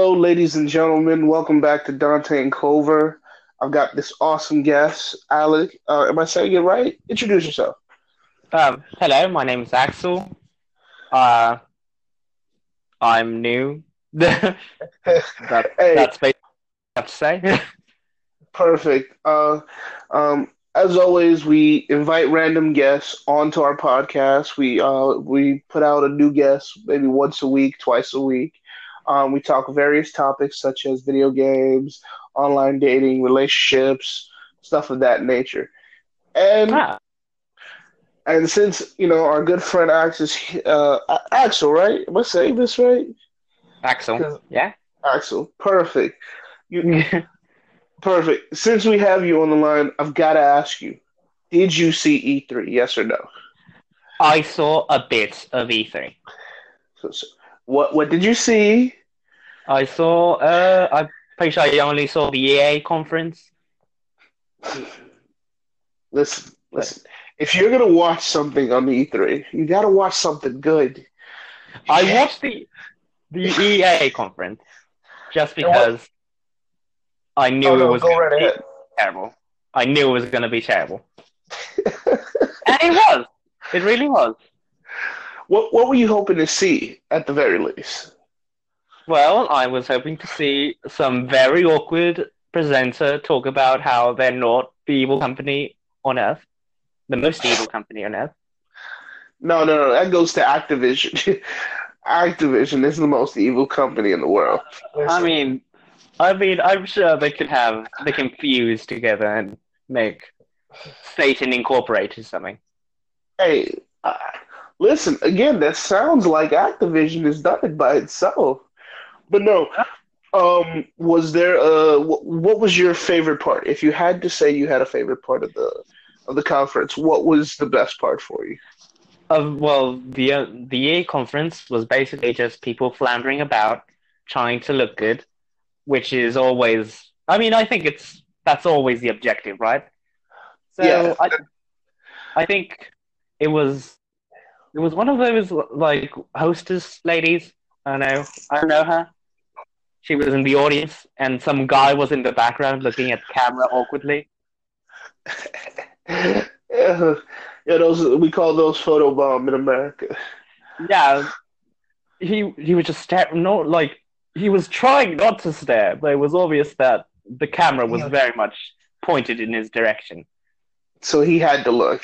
Hello, ladies and gentlemen. Welcome back to Dante and Culver. I've got this awesome guest, Alec. Uh, am I saying it right? Introduce yourself. Um, hello, my name is Axel. Uh, I'm new. that, Hey. That's basically what I have to say. Perfect. Uh, um, as always, we invite random guests onto our podcast. We uh, we put out a new guest maybe once a week, twice a week. Um, we talk various topics such as video games, online dating, relationships, stuff of that nature. And ah, and since you know our good friend Axel, is uh, Axel, right? Am I saying this right? Axel. Yeah. Axel, perfect. You perfect. Since we have you on the line, I've got to ask you: Did you see E3? Yes or no? I saw a bit of E E3. So, so, what what did you see? I saw. Uh, I'm pretty sure I only saw the EA conference. Listen, listen. If you're gonna watch something on the E3, you got to watch something good. I watched the the EA conference just And what- because I knew Oh it was go gonna right be ahead. terrible. I knew it was going to be terrible, and it was. It really was. What what were you hoping to see at the very least? Well, I was hoping to see some very awkward presenter talk about how they're not the evil company on Earth, the most evil company on Earth. No, no, no. That goes to Activision. Activision is the most evil company in the world. I mean, I mean, I'm sure they could have they can fuse together and make Satan Incorporated something. Hey, listen, again, that sounds like Activision has done it by itself. But no, um, was there uh what, what was your favorite part? If you had to say you had a favorite part of the of the conference, what was the best part for you? Uh, well, the uh, the EA conference was basically just people floundering about, trying to look good, which is always. I mean, I think it's that's always the objective, right? So Yeah. I, I think it was it was one of those like hostess ladies. I don't know. I don't know her. She was in the audience, and some guy was in the background looking at camera awkwardly. yeah, yeah, those we call those photobomb in America. Yeah, he he was just staring. No, like he was trying not to stare, but it was obvious that the camera was Yeah. very much pointed in his direction. So he had to look.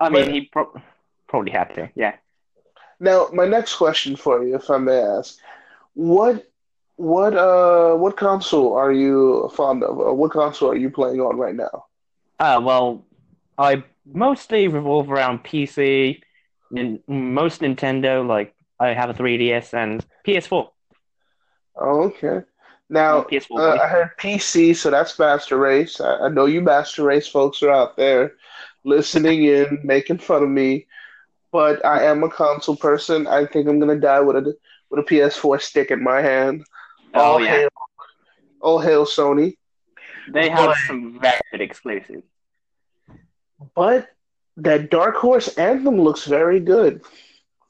I mean, But- he pro- probably have to. Yeah. Now, my next question for you, if I may ask, what what uh what console are you fond of? Or what console are you playing on right now? Uh, well, I mostly revolve around PC, nin- most Nintendo. Like I have a 3DS and PS4. Oh, okay. Now, PS4. uh, I heard PC, so that's Master Race. I, I know you Master Race folks are out there listening in, making fun of me, but I am a console person. I think I'm gonna die with a with a PS4 stick in my hand. oh All yeah, hail, all hail Sony. they have But- some very good exclusives. But that Dark Horse Anthem looks very good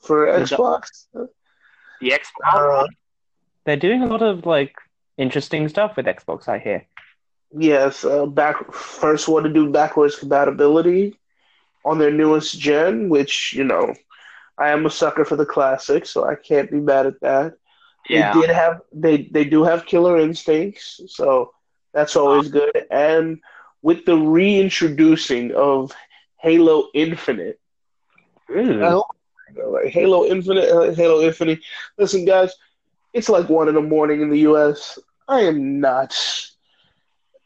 for The Xbox. The Xbox. Uh, They're doing a lot of like interesting stuff with Xbox. I hear. yes, uh, back first one to do backwards compatibility on their newest gen, which you know, I am a sucker for the classics, so I can't be mad at that. Yeah. They did have they they do have killer instincts, so that's always good. And with the reintroducing of Halo Infinite. Oh, like Halo Infinite, uh, Halo Infinite. Listen, guys, it's like one in the morning in the U.S. I am not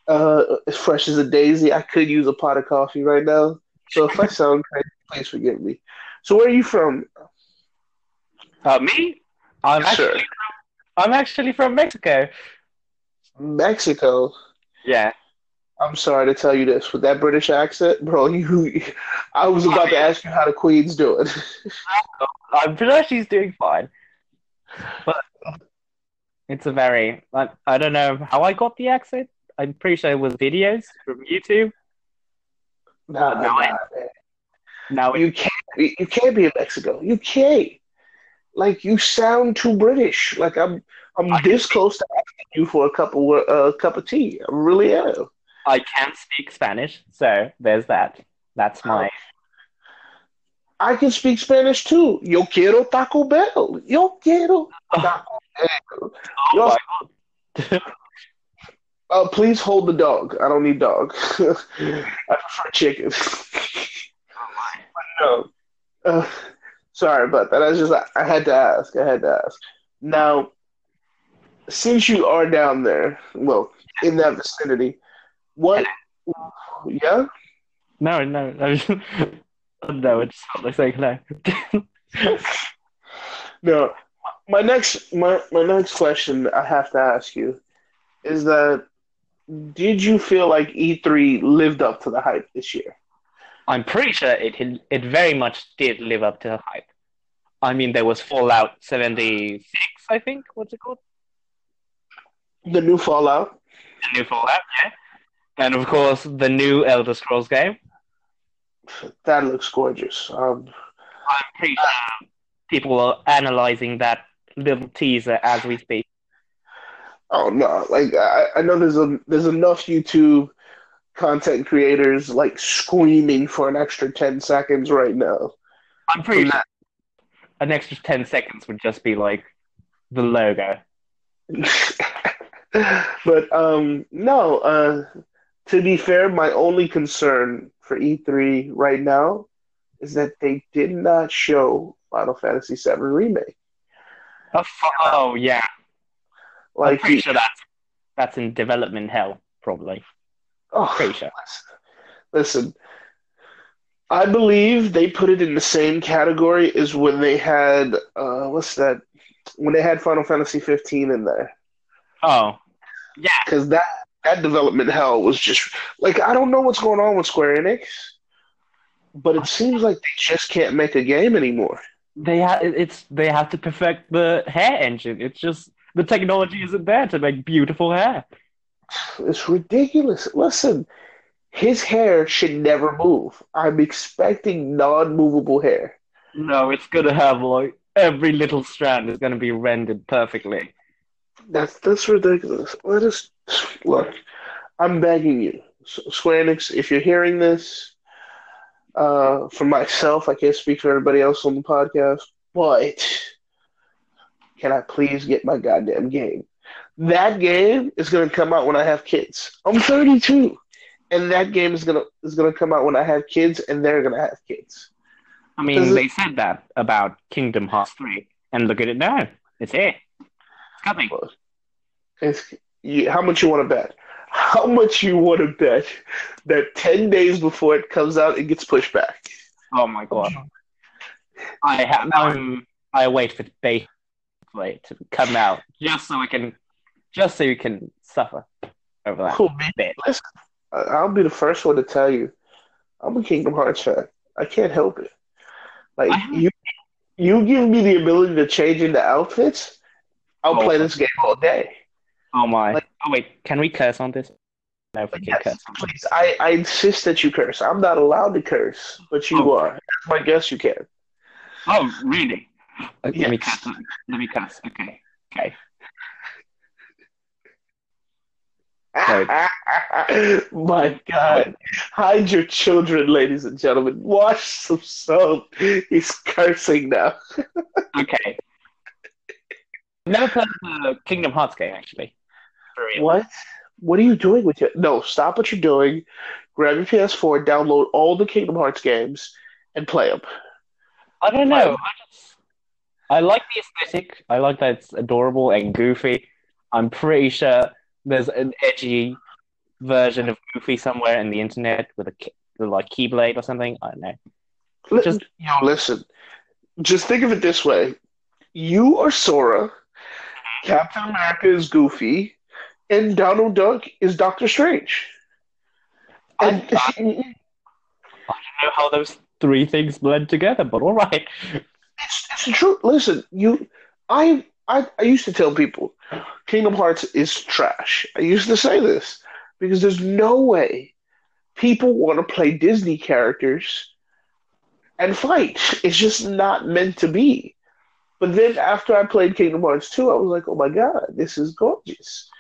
uh, as fresh as a daisy. I could use a pot of coffee right now. So if I sound crazy, please forgive me. So where are you from? Uh, me? I'm Sure. actually I'm actually from Mexico. Mexico. Yeah. I'm sorry to tell you this with that British accent, bro. You, I was about to ask you how the Queen's doing. I'm pretty sure she's doing fine. But it's a very I, I don't know how I got the accent. I'm pretty sure it was videos from YouTube. No, nah, I- man. You can't. You can't be in Mexico. You can't. Like you sound too British. Like I'm. I'm I this close to asking you for a cup of uh, cup of tea. I really am. I can't speak Spanish, so there's that. That's my. I can speak Spanish too. Yo quiero Taco Bell. Yo quiero Taco Bell. Oh Yo- my god. Uh, please hold the dog. I don't need dog. I prefer chicken. no. Uh, sorry about that. I just I had to ask. I had to ask. Now, since you are down there, well, in that vicinity, what? Yeah. No, no, no. no, it just felt like saying no. No. My next my my next question I have to ask you is that did you feel like E3 lived up to the hype this year? I'm pretty sure it it very much did live up to the hype. I mean, there was Fallout 76, I think. What's it called? The new Fallout. The new Fallout, yeah. And of course, the new Elder Scrolls game. That looks gorgeous. Um, I'm pretty sure people are analyzing that little teaser as we speak. Oh no, like I, I know there's a there's enough YouTube content creators like screaming for an extra ten seconds right now. I'm pretty sure an extra 10 seconds would just be like the logo. but um no, uh to be fair, my only concern for E3 right now is that they did not show Final Fantasy VII Remake. Oh, oh yeah. I'm Like pretty sure that's, that's in development hell, probably. oh, Pretty sure. Listen, I believe they put it in the same category as when they had uh what's that? When they had Final Fantasy 15 in there. Oh, yeah. Because that that development hell was just like I don't know what's going on with Square Enix, but it seems like they just can't make a game anymore. They ha- it's they have to perfect the hair engine. It's just the technology isn't there to make beautiful hair. It's ridiculous. Listen, his hair should never move. I'm expecting non-movable hair. No, it's gonna have like every little strand is gonna be rendered perfectly. That's that's ridiculous. Let us look. I'm begging you, Square Enix, if you're hearing this, uh, for myself, I can't speak for everybody else on the podcast, but can I please get my goddamn game? That game is gonna come out when I have kids. I'm 32, and that game is gonna is gonna come out when I have kids, and they're gonna have kids. I mean, they said that about Kingdom Hearts 3, and look at it now. It's here. It's coming. It's, you, how much you want to bet? How much you want to bet that 10 days before it comes out, it gets pushed back? Oh my god. I have um, I wait for Bay wait to come out just so we can just so you can suffer over that Cool, man. I- I'll be the first one to tell you, I'm a Kingdom Hearts fan. I can't help it. Like you, you give me the ability to change into outfits, I'll Oh. play this game all day. Oh my. Like- oh wait, can we curse on this? No, we can Yes, curse. please. I, I insist that you curse. I'm not allowed to curse, but you Oh. are. My guess, you can. Oh, really? Uh, okay, Let me curse. Let me curse. Okay. Okay. Ah, ah, ah, My God. Hide your children, ladies and gentlemen. Watch some soap. He's cursing now. Okay. Never played the Kingdom Hearts game actually. What? What are you doing with it? No, stop what you're doing. Grab your PS4, download all the Kingdom Hearts games, and play them. I don't know. I just I like the aesthetic. I like that it's adorable and goofy. I'm pretty sure there's an edgy version of Goofy somewhere in the internet with a with like Keyblade or something. I don't know. Just- Yo, listen. Just think of it this way: you are Sora, mm-hmm. Captain America is Goofy, and Donald Duck is Doctor Strange. And I don't know how those three things blend together, but all right. It's, it's the truth. Listen, you, I, I, I used to tell people, Kingdom Hearts is trash. I used to say this because there's no way people want to play Disney characters and fight. It's just not meant to be. But then after I played Kingdom Hearts 2, I was like, oh my god, this is gorgeous.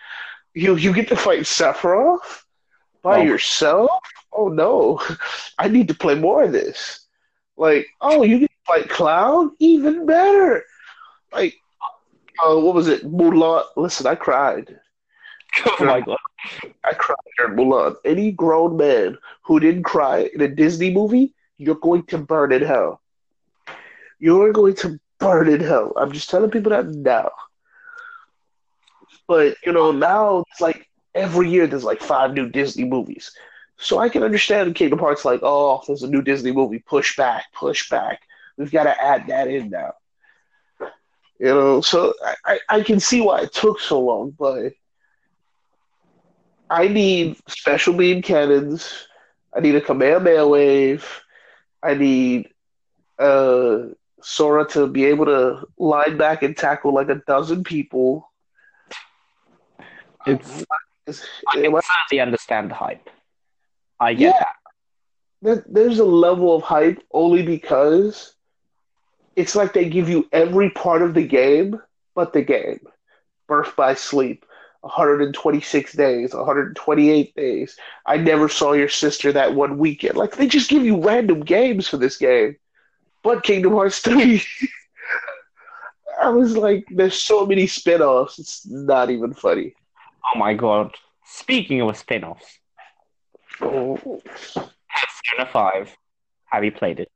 You you get to fight Sephiroth by Oh. yourself? Oh no, I need to play more of this. Like, oh, you get to Clown, Even better. Like, uh, what was it? Mulan. Listen, I cried. Oh my god. I cried during Mulan. Any grown man who didn't cry in a Disney movie, you're going to burn in hell. You're going to burn in hell. I'm just telling people that now. But you know, now it's like every year there's like five new Disney movies. So I can understand Kingdom Hearts like, oh, there's a new Disney movie, push back, push back. We've got to add that in now. You know, so I, I, I can see why it took so long, but I need special beam cannons. I need a Kamehameha wave. I need uh, Sora to be able to line back and tackle like a dozen people. It's It's- I can certainly understand the hype. I get Yeah. that. there's a level of hype only because it's like they give you every part of the game but the game. Birth by sleep, 126 days, 128 days. I never saw your sister that one weekend. Like they just give you random games for this game. But Kingdom Hearts 3 I was like, there's so many spin-offs, it's not even funny. Oh my god. Speaking of spin-offs, Oh. Persona 5. Have you played it?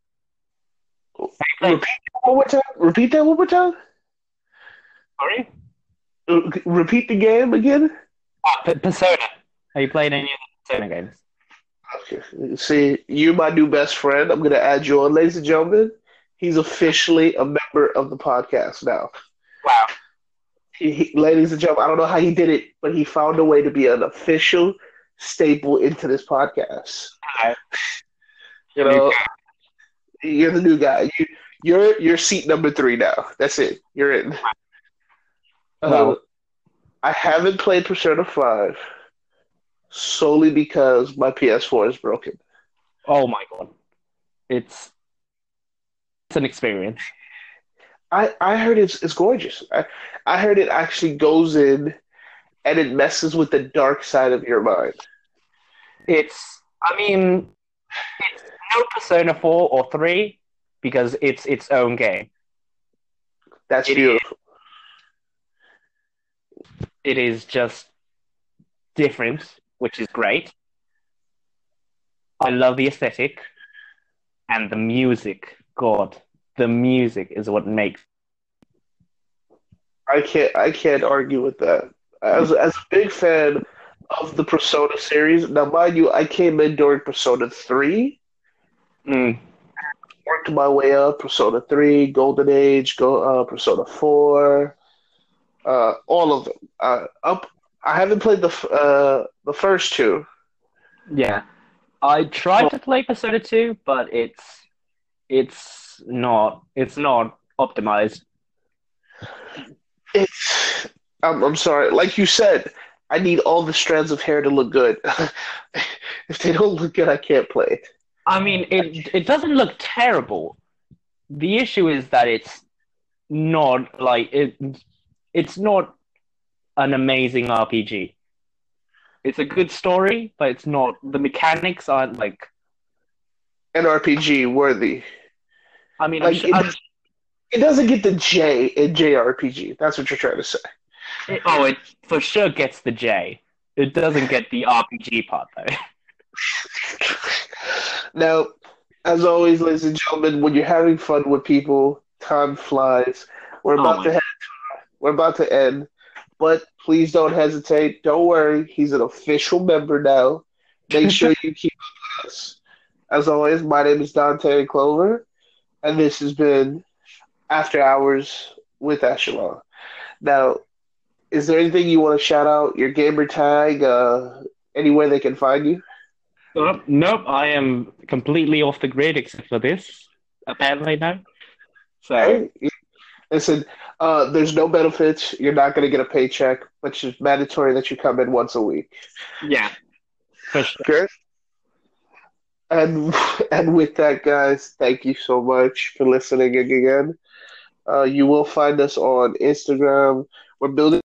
Oh. Repeat that one more time. Repeat that one more time. Sorry? Uh, Repeat the game again. P- Persona. Have you played any of the Persona games? Okay. See, you're my new best friend. I'm gonna add you on, ladies and gentlemen. He's officially a member of the podcast now. Wow. He, he- ladies and gentlemen, I don't know how he did it, but he found a way to be an official staple into this podcast. You know, you're the new guy. You, you're you're seat number three now. That's it. You're in. Uh, Well- I haven't played Persona Five solely because my PS4 is broken. Oh my god. It's it's an experience. I, I heard it's it's gorgeous. I, I heard it actually goes in and it messes with the dark side of your mind. It's I mean it's no Persona 4 or 3 because it's its own game. That's It beautiful. It is just different, which is great. I love the aesthetic and the music. God, the music is what makes I can't I can't argue with that. As as a big fan of the Persona series, now mind you, I came in during Persona three, Mm, worked my way up. Persona three, Golden Age, go uh, Persona four, uh, all of them. Uh, up. I haven't played the uh, the first two. yeah. I tried to play Persona 2, but it's it's not it's not optimized. It's I'm I'm sorry. Like you said, I need all the strands of hair to look good. if they don't look good, I can't play it. I mean, it it doesn't look terrible. The issue is that it's not like it. It's not an amazing RPG. It's a good story, but it's not. The mechanics aren't like. An RPG worthy. I mean, Like I'm, it, I'm, it doesn't get the J in JRPG. That's what you're trying to say. it- oh, it for sure gets the J. It doesn't get the RPG part though. Now, as always, ladies and gentlemen, when you're having fun with people, time flies. We're Oh about my- to head, we're about to end, but please don't hesitate. Don't worry, he's an official member now. Make sure you keep up with us. As always, my name is Dante Clover, and this has been After Hours with Echelon. Now, is there anything you want to shout out? Your gamer tag, uh, anywhere they can find you? Uh, nope, I am completely off the grid except for this. Apparently, no. So Hey, listen, uh, there's no benefits. You're not going to get a paycheck, but it's mandatory that you come in once a week. yeah, for sure. Okay. And and with that, guys, thank you so much for listening again. Uh, you will find us on Instagram. We're building